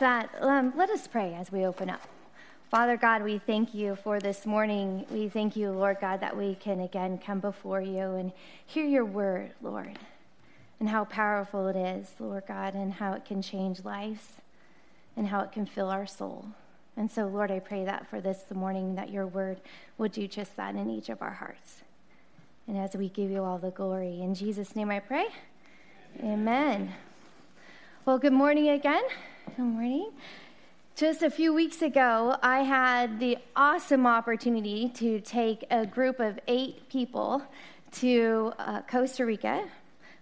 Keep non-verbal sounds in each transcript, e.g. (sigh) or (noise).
that, um, let us pray as we open up. Father God, we thank you for this morning. We thank you, Lord God, that we can again come before you and hear your word, Lord, and how powerful it is, Lord God, and how it can change lives and how it can fill our soul. And so, Lord, I pray that for this morning, that your word would do just that in each of our hearts. And as we give you all the glory, in Jesus' name I pray. Amen. Well, good morning again. Good morning. Just a few weeks ago, I had the awesome opportunity to take a group of eight people to uh, Costa Rica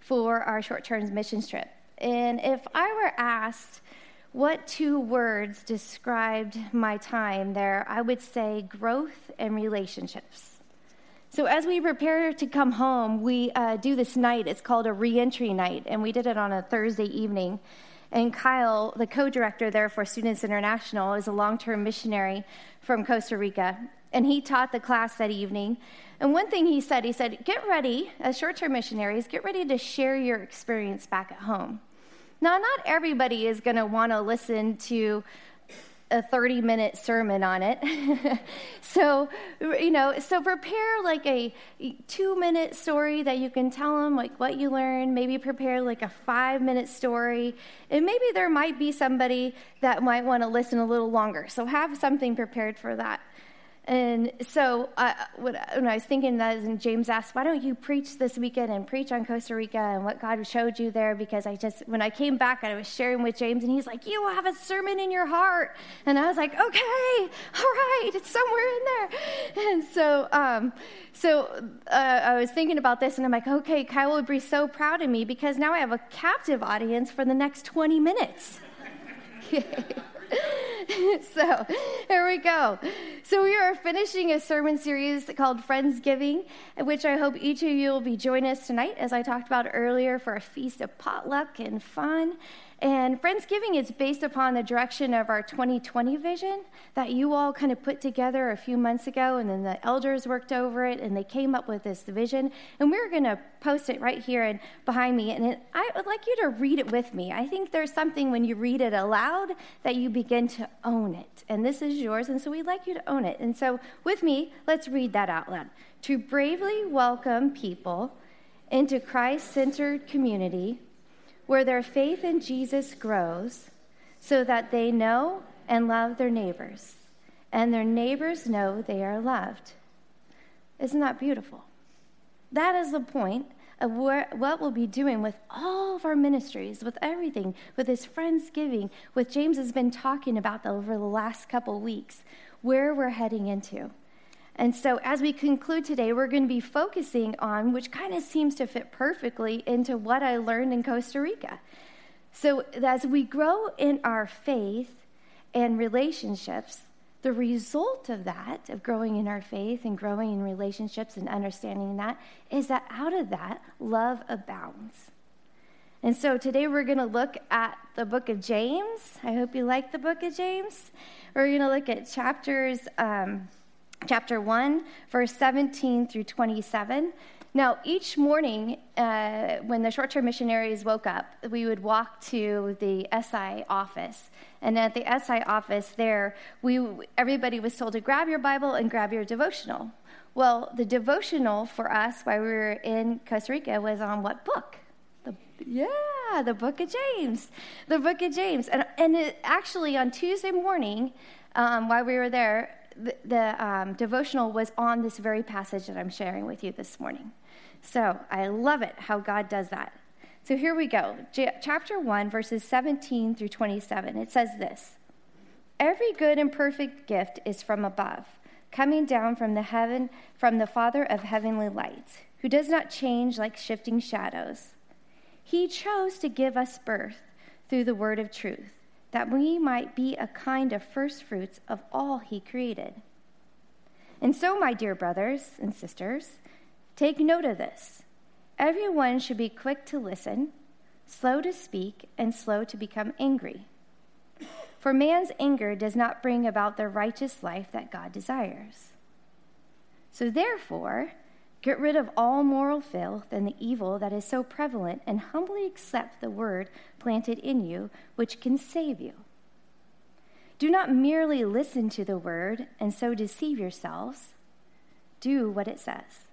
for our short term missions trip. And if I were asked what two words described my time there, I would say growth and relationships. So, as we prepare to come home, we uh, do this night. It's called a reentry night, and we did it on a Thursday evening. And Kyle, the co director there for Students International, is a long term missionary from Costa Rica. And he taught the class that evening. And one thing he said, he said, Get ready, as short term missionaries, get ready to share your experience back at home. Now, not everybody is going to want to listen to a 30 minute sermon on it. (laughs) so, you know, so prepare like a two minute story that you can tell them like what you learned. Maybe prepare like a five minute story. And maybe there might be somebody that might want to listen a little longer. So have something prepared for that. And so uh, when I was thinking that, and James asked, "Why don't you preach this weekend and preach on Costa Rica and what God showed you there?" Because I just, when I came back, I was sharing with James, and he's like, "You have a sermon in your heart," and I was like, "Okay, all right, it's somewhere in there." And so, um, so uh, I was thinking about this, and I'm like, "Okay, Kyle would be so proud of me because now I have a captive audience for the next 20 minutes." (laughs) (laughs) so here we go. So we are finishing a sermon series called Friendsgiving, which I hope each of you will be joining us tonight, as I talked about earlier, for a feast of potluck and fun. And Friendsgiving is based upon the direction of our 2020 vision that you all kind of put together a few months ago, and then the elders worked over it, and they came up with this vision. And we're going to post it right here and behind me. And I would like you to read it with me. I think there's something when you read it aloud that you begin to own it. And this is yours, and so we'd like you to own it. And so with me, let's read that out loud. To bravely welcome people into Christ centered community where their faith in Jesus grows so that they know and love their neighbors, and their neighbors know they are loved. Isn't that beautiful? That is the point what we'll be doing with all of our ministries, with everything, with his friends giving, with James has been talking about over the last couple weeks, where we're heading into. And so, as we conclude today, we're going to be focusing on, which kind of seems to fit perfectly into what I learned in Costa Rica. So, as we grow in our faith and relationships, the result of that, of growing in our faith and growing in relationships and understanding that, is that out of that, love abounds. And so today we're going to look at the book of James. I hope you like the book of James. We're going to look at chapters. Um, chapter 1, verse 17 through 27. Now, each morning uh, when the short term missionaries woke up, we would walk to the SI office. And at the SI office there, we, everybody was told to grab your Bible and grab your devotional. Well, the devotional for us while we were in Costa Rica was on what book? The, yeah, the book of James. The book of James. And, and it, actually, on Tuesday morning, um, while we were there, the, the um, devotional was on this very passage that I'm sharing with you this morning. So I love it how God does that. So here we go. J- chapter 1, verses 17 through 27. It says this Every good and perfect gift is from above, coming down from the heaven, from the Father of heavenly lights, who does not change like shifting shadows. He chose to give us birth through the word of truth that we might be a kind of first fruits of all he created. And so, my dear brothers and sisters, take note of this. Everyone should be quick to listen, slow to speak, and slow to become angry. For man's anger does not bring about the righteous life that God desires. So, therefore, Get rid of all moral filth and the evil that is so prevalent, and humbly accept the word planted in you, which can save you. Do not merely listen to the word and so deceive yourselves. Do what it says.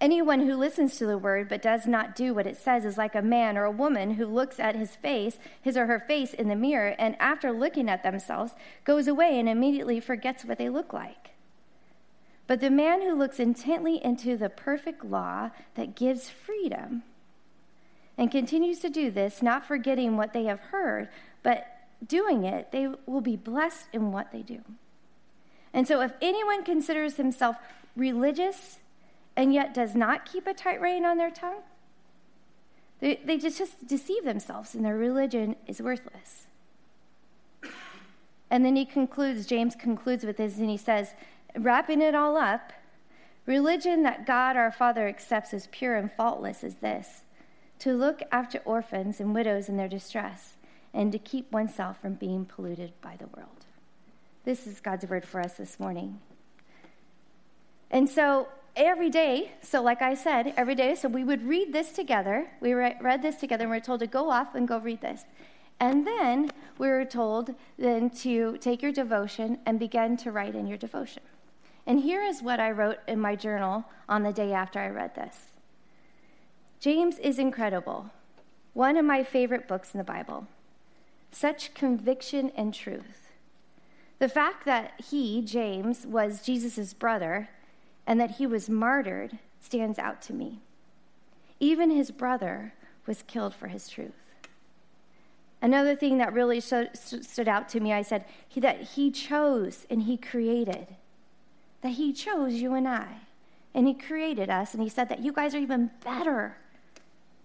Anyone who listens to the word but does not do what it says is like a man or a woman who looks at his face, his or her face in the mirror, and after looking at themselves, goes away and immediately forgets what they look like. But the man who looks intently into the perfect law that gives freedom and continues to do this, not forgetting what they have heard, but doing it, they will be blessed in what they do. And so, if anyone considers himself religious and yet does not keep a tight rein on their tongue, they, they just, just deceive themselves and their religion is worthless. And then he concludes, James concludes with this, and he says, wrapping it all up, religion that God our Father accepts as pure and faultless is this to look after orphans and widows in their distress and to keep oneself from being polluted by the world. This is God's word for us this morning. And so every day, so like I said, every day, so we would read this together. We read this together and we are told to go off and go read this. And then we were told then to take your devotion and begin to write in your devotion. And here is what I wrote in my journal on the day after I read this. James is incredible. One of my favorite books in the Bible such conviction and truth. The fact that he, James, was Jesus' brother and that he was martyred stands out to me. Even his brother was killed for his truth. Another thing that really stood out to me, I said he, that he chose and he created. That he chose you and I. And he created us, and he said that you guys are even better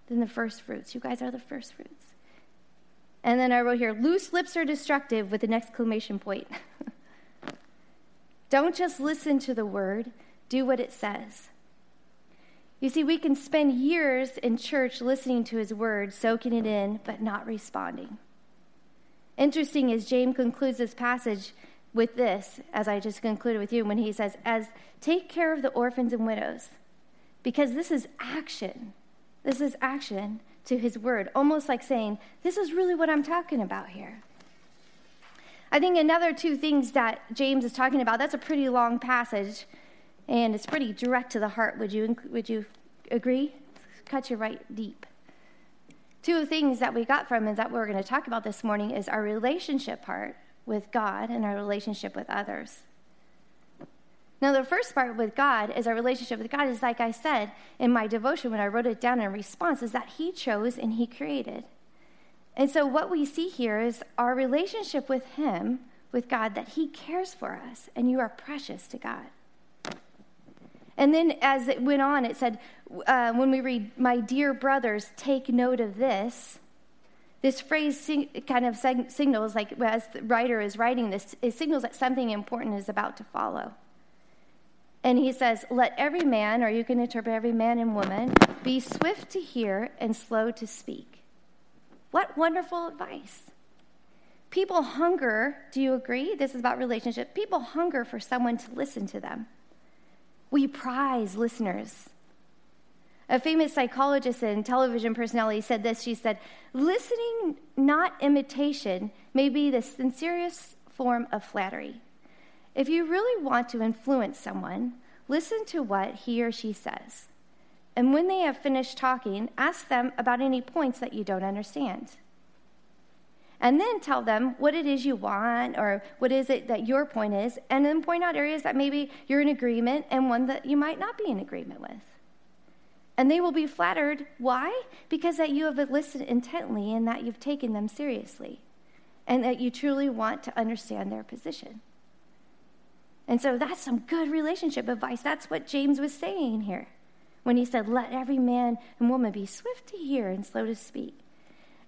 than the first fruits. You guys are the first fruits. And then I wrote here, loose lips are destructive with an exclamation point. (laughs) Don't just listen to the word, do what it says. You see, we can spend years in church listening to his word, soaking it in, but not responding. Interesting as James concludes this passage with this, as I just concluded with you, when he says, as take care of the orphans and widows, because this is action. This is action to his word, almost like saying, This is really what I'm talking about here. I think another two things that James is talking about, that's a pretty long passage, and it's pretty direct to the heart. Would you, would you agree? Cut you right deep. Two things that we got from is that we're going to talk about this morning is our relationship part with God and our relationship with others. Now, the first part with God is our relationship with God is like I said in my devotion when I wrote it down in response, is that He chose and He created. And so, what we see here is our relationship with Him, with God, that He cares for us, and you are precious to God. And then, as it went on, it said, uh, when we read, My dear brothers, take note of this. This phrase kind of signals, like as the writer is writing this, it signals that something important is about to follow. And he says, Let every man, or you can interpret every man and woman, be swift to hear and slow to speak. What wonderful advice. People hunger, do you agree? This is about relationship. People hunger for someone to listen to them. We prize listeners. A famous psychologist and television personality said this. She said, Listening, not imitation, may be the sincerest form of flattery. If you really want to influence someone, listen to what he or she says. And when they have finished talking, ask them about any points that you don't understand. And then tell them what it is you want or what is it that your point is, and then point out areas that maybe you're in agreement and one that you might not be in agreement with. And they will be flattered. Why? Because that you have listened intently and that you've taken them seriously and that you truly want to understand their position. And so that's some good relationship advice. That's what James was saying here when he said, Let every man and woman be swift to hear and slow to speak.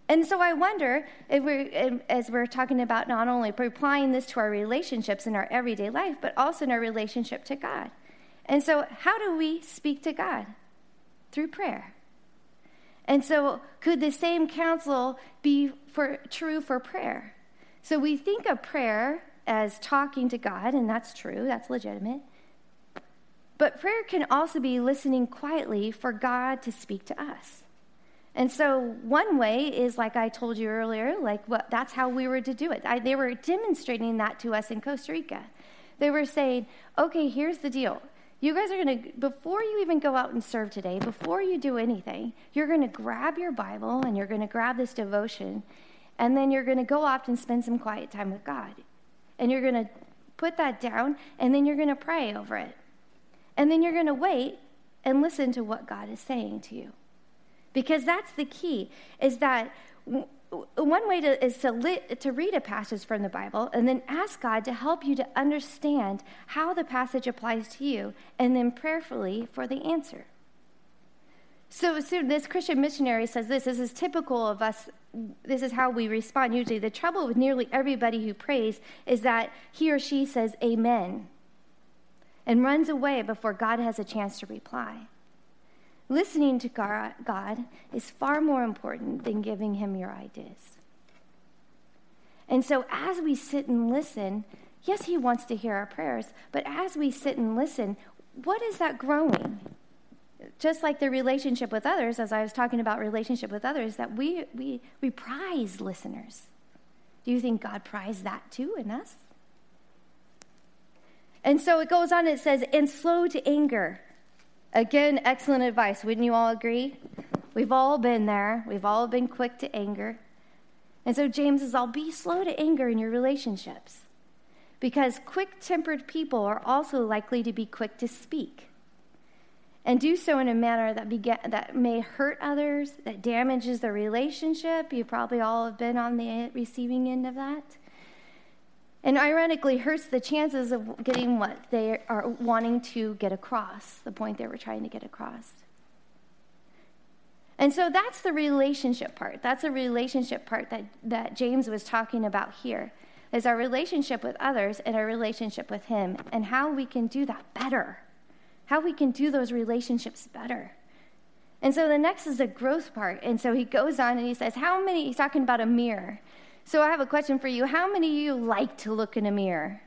And so I wonder if we're, um, as we're talking about not only applying this to our relationships in our everyday life, but also in our relationship to God. And so, how do we speak to God? Through prayer. And so, could the same counsel be for, true for prayer? So, we think of prayer as talking to God, and that's true, that's legitimate. But prayer can also be listening quietly for God to speak to us. And so, one way is like I told you earlier, like what, that's how we were to do it. I, they were demonstrating that to us in Costa Rica. They were saying, okay, here's the deal. You guys are going to, before you even go out and serve today, before you do anything, you're going to grab your Bible and you're going to grab this devotion, and then you're going to go off and spend some quiet time with God. And you're going to put that down, and then you're going to pray over it. And then you're going to wait and listen to what God is saying to you. Because that's the key, is that one way to, is to, to read a passage from the Bible and then ask God to help you to understand how the passage applies to you, and then prayerfully for the answer. So, so this Christian missionary says this this is typical of us. This is how we respond usually. The trouble with nearly everybody who prays is that he or she says amen and runs away before God has a chance to reply. Listening to God is far more important than giving Him your ideas. And so, as we sit and listen, yes, He wants to hear our prayers, but as we sit and listen, what is that growing? Just like the relationship with others, as I was talking about relationship with others, that we, we, we prize listeners. Do you think God prized that too in us? And so it goes on, it says, and slow to anger. Again, excellent advice. Wouldn't you all agree? We've all been there. We've all been quick to anger. And so James says, I'll be slow to anger in your relationships. Because quick tempered people are also likely to be quick to speak and do so in a manner that, beget, that may hurt others, that damages the relationship. You probably all have been on the receiving end of that and ironically hurts the chances of getting what they are wanting to get across, the point they were trying to get across. And so that's the relationship part. That's the relationship part that, that James was talking about here is our relationship with others and our relationship with him and how we can do that better. How we can do those relationships better. And so the next is the growth part. And so he goes on and he says, How many, he's talking about a mirror. So I have a question for you. How many of you like to look in a mirror?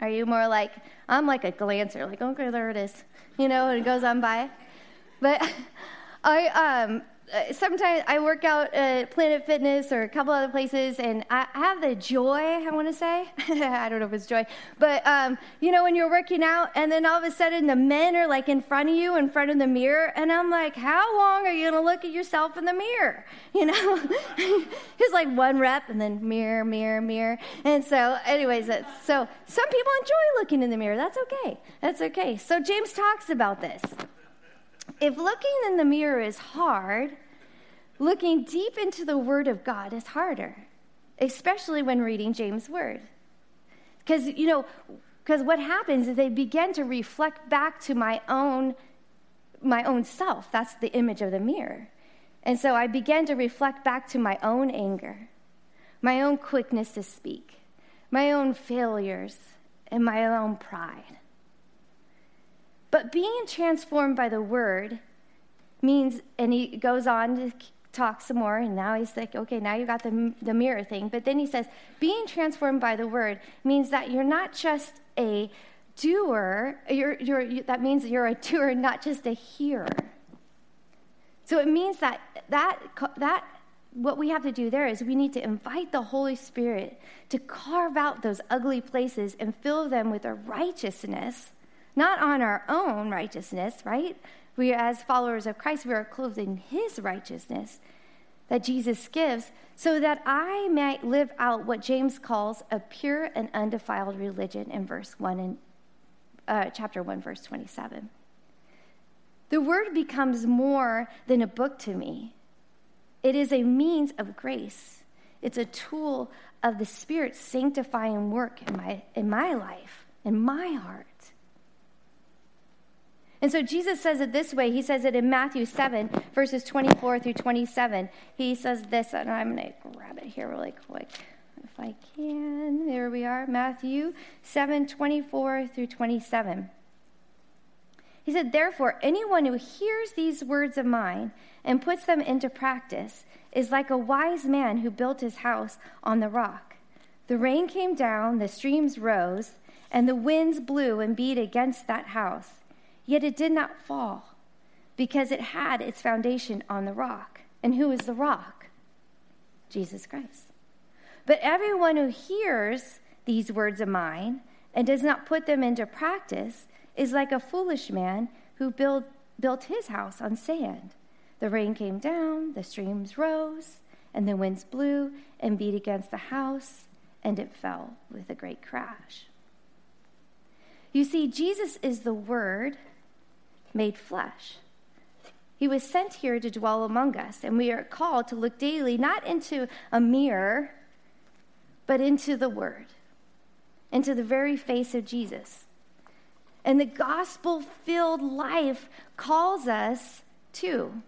Are you more like, I'm like a glancer, like, okay, there it is, you know, and it goes on by. But (laughs) I, um, sometimes I work out at Planet Fitness or a couple other places, and I have the joy, I want to say. (laughs) I don't know if it's joy, but um, you know, when you're working out, and then all of a sudden the men are like in front of you, in front of the mirror, and I'm like, how long are you going to look at yourself in the mirror? (laughs) You know, (laughs) it's like one rep, and then mirror, mirror, mirror. And so, anyways, so some people enjoy looking in the mirror. That's okay. That's okay. So James talks about this. If looking in the mirror is hard, looking deep into the Word of God is harder, especially when reading James' Word. Because, you know, because what happens is they begin to reflect back to my own my own self. That's the image of the mirror. And so i began to reflect back to my own anger my own quickness to speak my own failures and my own pride but being transformed by the word means, and he goes on to talk some more, and now he's like, okay, now you got the, the mirror thing. But then he says, being transformed by the word means that you're not just a doer, you're, you're, you, that means you're a doer, not just a hearer. So it means that, that, that what we have to do there is we need to invite the Holy Spirit to carve out those ugly places and fill them with a righteousness not on our own righteousness, right? We, as followers of Christ, we are clothed in His righteousness that Jesus gives, so that I might live out what James calls a pure and undefiled religion in verse 1 in uh, chapter 1, verse 27. The word becomes more than a book to me. It is a means of grace. It's a tool of the Spirit's sanctifying work in my, in my life, in my heart. And so Jesus says it this way. He says it in Matthew 7, verses 24 through 27. He says this, and I'm going to grab it here really quick if I can. There we are, Matthew 7, 24 through 27. He said, Therefore, anyone who hears these words of mine and puts them into practice is like a wise man who built his house on the rock. The rain came down, the streams rose, and the winds blew and beat against that house Yet it did not fall, because it had its foundation on the rock. And who is the rock? Jesus Christ. But everyone who hears these words of mine and does not put them into practice is like a foolish man who build, built his house on sand. The rain came down, the streams rose, and the winds blew and beat against the house, and it fell with a great crash. You see, Jesus is the Word made flesh. He was sent here to dwell among us, and we are called to look daily not into a mirror, but into the Word, into the very face of Jesus. And the gospel filled life calls us to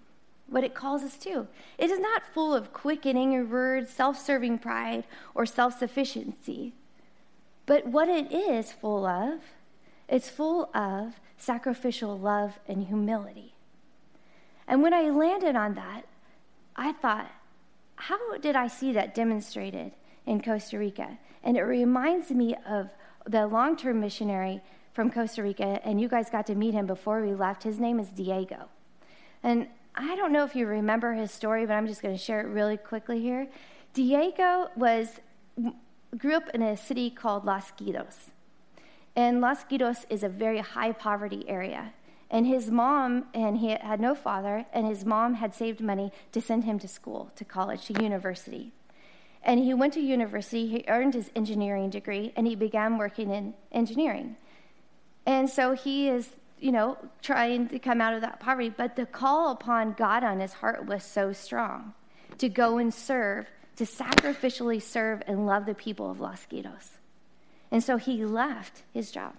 what it calls us to. It is not full of quickening words, self serving pride, or self sufficiency. But what it is full of, it's full of sacrificial love and humility. And when I landed on that, I thought, how did I see that demonstrated in Costa Rica? And it reminds me of the long term missionary from Costa Rica, and you guys got to meet him before we left. His name is Diego. And I don't know if you remember his story, but I'm just going to share it really quickly here. Diego was grew up in a city called Los Guidos. And Los Guidos is a very high poverty area. And his mom, and he had no father, and his mom had saved money to send him to school, to college, to university. And he went to university, he earned his engineering degree, and he began working in engineering. And so he is you know, trying to come out of that poverty. But the call upon God on his heart was so strong to go and serve, to sacrificially serve and love the people of Los Guidos. And so he left his job.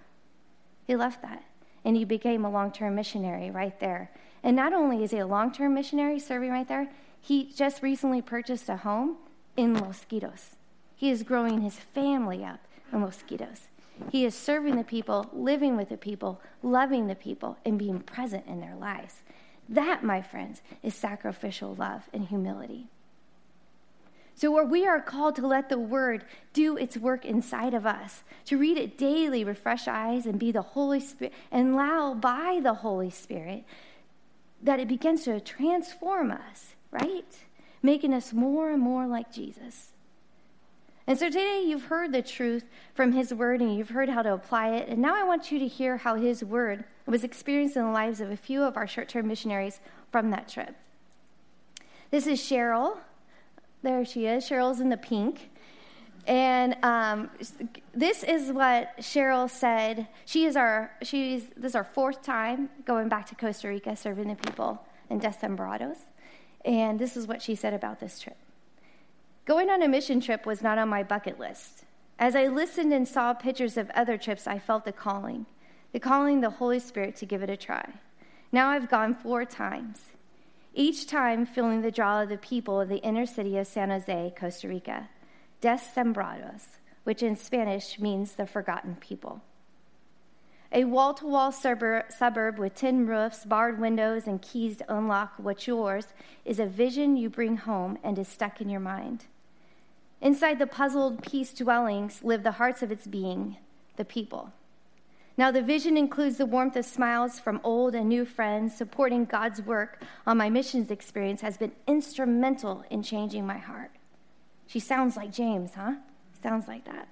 He left that. And he became a long term missionary right there. And not only is he a long term missionary serving right there, he just recently purchased a home in Los Guidos. He is growing his family up in Los Guidos. He is serving the people, living with the people, loving the people, and being present in their lives. That, my friends, is sacrificial love and humility. So, where we are called to let the word do its work inside of us, to read it daily with fresh eyes and be the Holy Spirit, and allow by the Holy Spirit that it begins to transform us, right? Making us more and more like Jesus. And so today you've heard the truth from His Word and you've heard how to apply it. And now I want you to hear how His Word was experienced in the lives of a few of our short term missionaries from that trip. This is Cheryl. There she is. Cheryl's in the pink. And um, this is what Cheryl said. She is our, she's, this is our fourth time going back to Costa Rica serving the people in Desamparados. And this is what she said about this trip. Going on a mission trip was not on my bucket list. As I listened and saw pictures of other trips, I felt the calling, the calling the Holy Spirit to give it a try. Now I've gone four times, each time feeling the draw of the people of the inner city of San Jose, Costa Rica, Desamparados, which in Spanish means the forgotten people. A wall to wall suburb with tin roofs, barred windows, and keys to unlock what's yours is a vision you bring home and is stuck in your mind. Inside the puzzled peace dwellings live the hearts of its being, the people. Now, the vision includes the warmth of smiles from old and new friends. Supporting God's work on my missions experience has been instrumental in changing my heart. She sounds like James, huh? Sounds like that.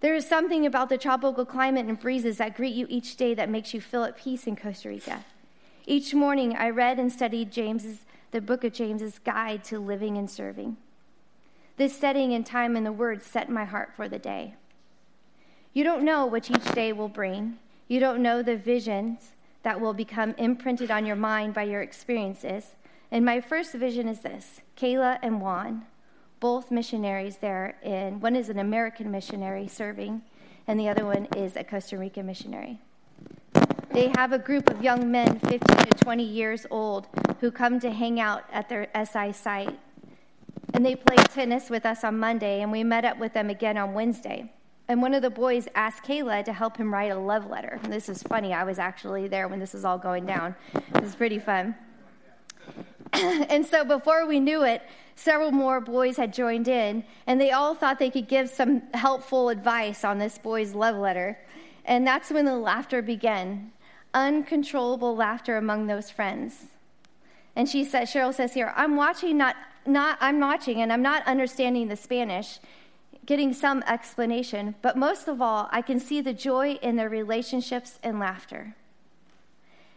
There is something about the tropical climate and breezes that greet you each day that makes you feel at peace in Costa Rica. Each morning, I read and studied James's, the book of James's guide to living and serving. This setting and time in the Word set my heart for the day. You don't know what each day will bring. You don't know the visions that will become imprinted on your mind by your experiences. And my first vision is this Kayla and Juan, both missionaries there in one is an American missionary serving, and the other one is a Costa Rican missionary. They have a group of young men, 15 to 20 years old, who come to hang out at their SI site and they played tennis with us on Monday, and we met up with them again on Wednesday. And one of the boys asked Kayla to help him write a love letter. And this is funny. I was actually there when this was all going down. It was pretty fun. (clears throat) and so before we knew it, several more boys had joined in, and they all thought they could give some helpful advice on this boy's love letter. And that's when the laughter began uncontrollable laughter among those friends. And she said, Cheryl says here, I'm watching, not, not, I'm watching, and I'm not understanding the Spanish, getting some explanation, but most of all, I can see the joy in their relationships and laughter.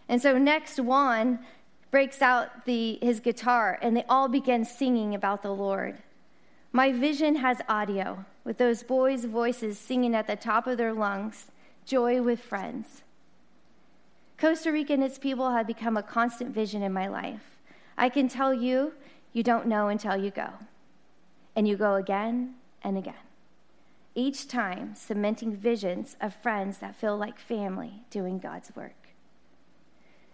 And so next, Juan breaks out the, his guitar, and they all begin singing about the Lord. My vision has audio, with those boys' voices singing at the top of their lungs, joy with friends. Costa Rica and its people have become a constant vision in my life. I can tell you, you don't know until you go. And you go again and again. Each time, cementing visions of friends that feel like family doing God's work.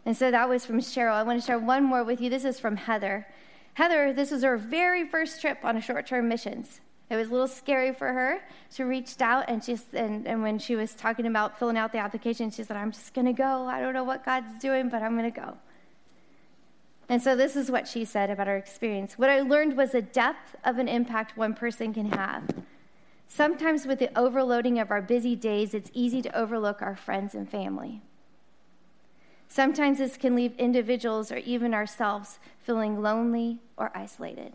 And so that was from Cheryl. I want to share one more with you. This is from Heather. Heather, this was her very first trip on a short term missions. It was a little scary for her. She reached out and just and, and when she was talking about filling out the application, she said, I'm just gonna go. I don't know what God's doing, but I'm gonna go. And so this is what she said about her experience. What I learned was the depth of an impact one person can have. Sometimes with the overloading of our busy days, it's easy to overlook our friends and family. Sometimes this can leave individuals or even ourselves feeling lonely or isolated.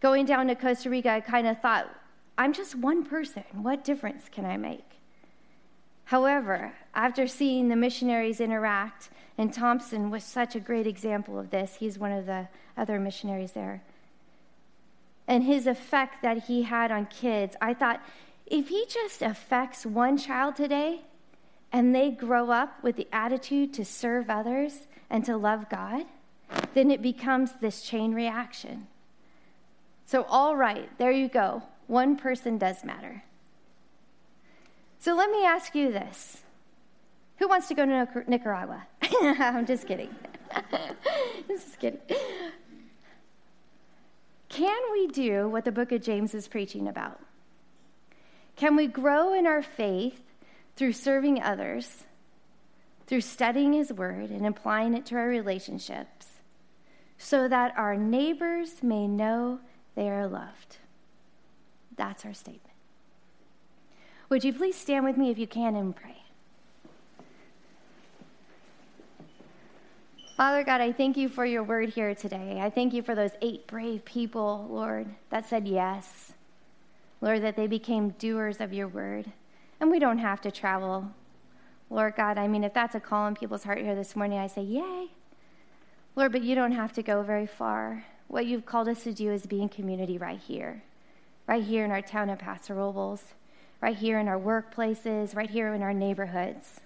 Going down to Costa Rica, I kind of thought, I'm just one person. What difference can I make? However, after seeing the missionaries interact, and Thompson was such a great example of this, he's one of the other missionaries there, and his effect that he had on kids, I thought, if he just affects one child today and they grow up with the attitude to serve others and to love God, then it becomes this chain reaction. So, all right, there you go. One person does matter. So, let me ask you this Who wants to go to Nicaragua? (laughs) I'm just kidding. (laughs) just kidding. Can we do what the book of James is preaching about? Can we grow in our faith through serving others, through studying His Word and applying it to our relationships, so that our neighbors may know they are loved. That's our statement. Would you please stand with me if you can and pray? Father God, I thank you for your word here today. I thank you for those eight brave people, Lord, that said yes. Lord, that they became doers of your word. And we don't have to travel. Lord God, I mean, if that's a call in people's heart here this morning, I say, yay. Lord, but you don't have to go very far. What you've called us to do is be in community right here, right here in our town of Paso Robles, right here in our workplaces, right here in our neighborhoods.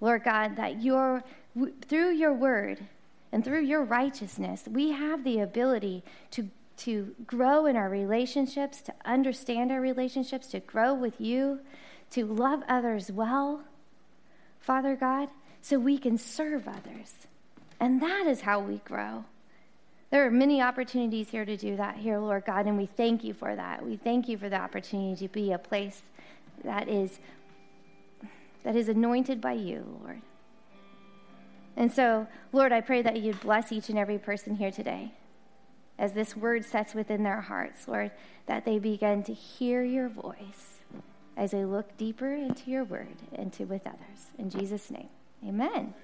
Lord God, that your, through your word and through your righteousness, we have the ability to, to grow in our relationships, to understand our relationships, to grow with you, to love others well, Father God, so we can serve others. And that is how we grow. There are many opportunities here to do that here, Lord God, and we thank you for that. We thank you for the opportunity to be a place that is that is anointed by you, Lord. And so, Lord, I pray that you'd bless each and every person here today as this word sets within their hearts, Lord, that they begin to hear your voice as they look deeper into your word and to with others. In Jesus' name, amen.